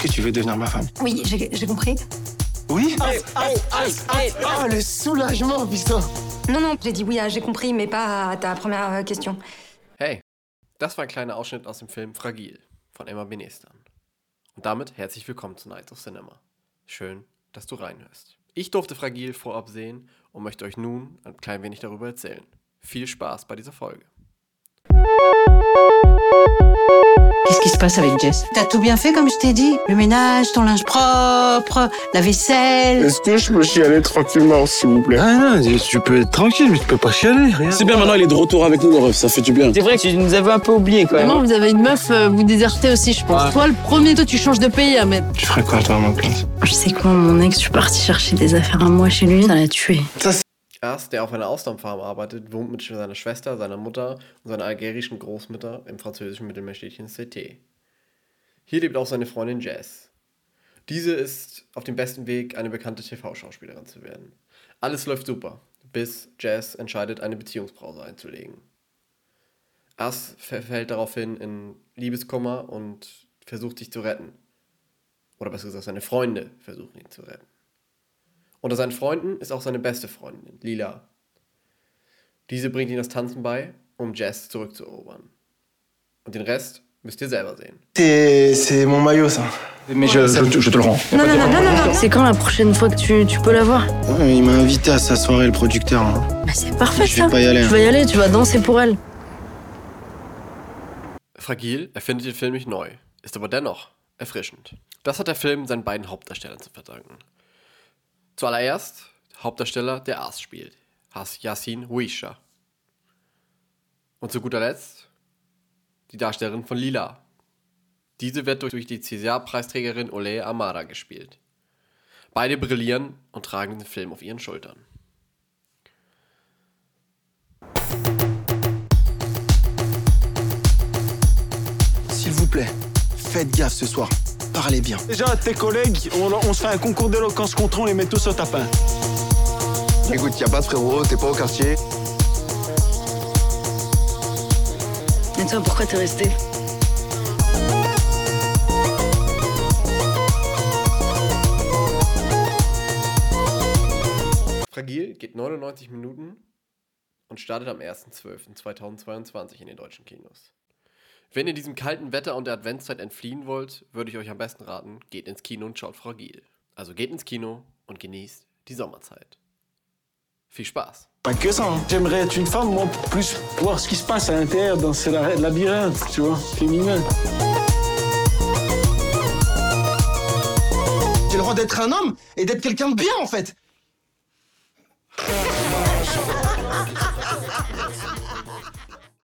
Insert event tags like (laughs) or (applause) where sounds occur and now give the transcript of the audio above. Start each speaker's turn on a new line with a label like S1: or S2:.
S1: Est-ce que tu veux devenir ma femme
S2: Oui, j'ai compris.
S1: Oui Ah, le soulagement, putain
S2: Non, non, j'ai dit oui, ah, j'ai compris, mais pas à ta première euh, question.
S3: Hey, das war ein kleiner Ausschnitt aus dem Film Fragil von Emma Benestan. Und damit herzlich willkommen zu Night of Cinema. Schön, dass du reinhörst. Ich durfte Fragil vorab sehen und möchte euch nun ein klein wenig darüber erzählen. Viel Spaß bei dieser Folge.
S4: Passe avec Jess T'as tout bien fait comme je t'ai dit Le ménage, ton linge propre, la vaisselle.
S1: Est-ce que je peux chialer tranquillement, s'il vous plaît?
S5: Ah non, tu peux être tranquille, mais tu peux pas chialer, rien.
S6: C'est bien, maintenant il est de retour avec nous, le ref, ça fait du bien.
S4: C'est vrai que tu nous avais un peu oublié quand même.
S7: Vraiment, vous avez une meuf, euh, vous désertez aussi, je pense.
S5: Ouais.
S7: Toi, le premier, toi, tu changes de pays, mais
S1: Tu ferais quoi, toi, à ma place?
S7: Je sais que moi, mon ex, je suis partie chercher des affaires à moi chez lui, ça l'a tué.
S3: Erst, der auf einer Auslandfarm arbeitet, wohnt mit seiner Schwester, seiner Mutter und seiner algerischen Großmutter im französischen Mittelmeerstädtchen CT. Hier lebt auch seine Freundin Jess. Diese ist auf dem besten Weg, eine bekannte TV-Schauspielerin zu werden. Alles läuft super, bis Jess entscheidet, eine Beziehungspause einzulegen. Ass verfällt daraufhin in Liebeskummer und versucht sich zu retten. Oder besser gesagt, seine Freunde versuchen ihn zu retten. Unter seinen Freunden ist auch seine beste Freundin, Lila. Diese bringt ihm das Tanzen bei, um Jess zurückzuerobern. Und den Rest müsst ihr selber sehen.
S1: C'est mon maillot, ça.
S5: Mais je, je, je te le rends.
S7: Non, non, non, non, non, non. C'est quand la prochaine fois que tu, tu peux la voir
S1: Ouais, il m'a invité à sa soirée, le producteur. hein.
S7: Bah, c'est parfait,
S1: Je vais
S7: ça.
S1: pas y aller.
S7: Tu vas y aller, tu vas danser pour elle.
S3: Fragil erfindet den Film nicht neu, ist aber dennoch erfrischend. Das hat der Film seinen beiden Hauptdarstellern zu verdanken. Zuallererst Hauptdarsteller, der Aas spielt, Has Yassin Huisha. Und zu guter Letzt die Darstellerin von Lila. Diese wird durch die César-Preisträgerin Ole Amara gespielt. Beide brillieren und tragen den Film auf ihren Schultern.
S1: S'il vous plaît, faites gaffe ce soir. Parlez bien.
S6: Déjà, tes collègues, on, on se fait un concours d'éloquence contre on les met tous au tapin.
S8: Écoute, y a pas de frérot, t'es pas au quartier.
S7: Toi, pourquoi t'es resté
S3: Fragil geht 99 Minuten und startet am 1.12.2022 in den deutschen Kinos. Wenn ihr diesem kalten Wetter und der Adventszeit entfliehen wollt, würde ich euch am besten raten, geht ins Kino und schaut Fragil. Also geht ins Kino und genießt die Sommerzeit. Viel Spaß!
S6: Pas que ça, hein. J'aimerais être une femme, moi, pour plus voir ce qui se passe à l'intérieur dans ce la- labyrinthe, tu vois, féminin.
S1: J'ai le droit d'être un homme et d'être quelqu'un de bien, en fait (laughs)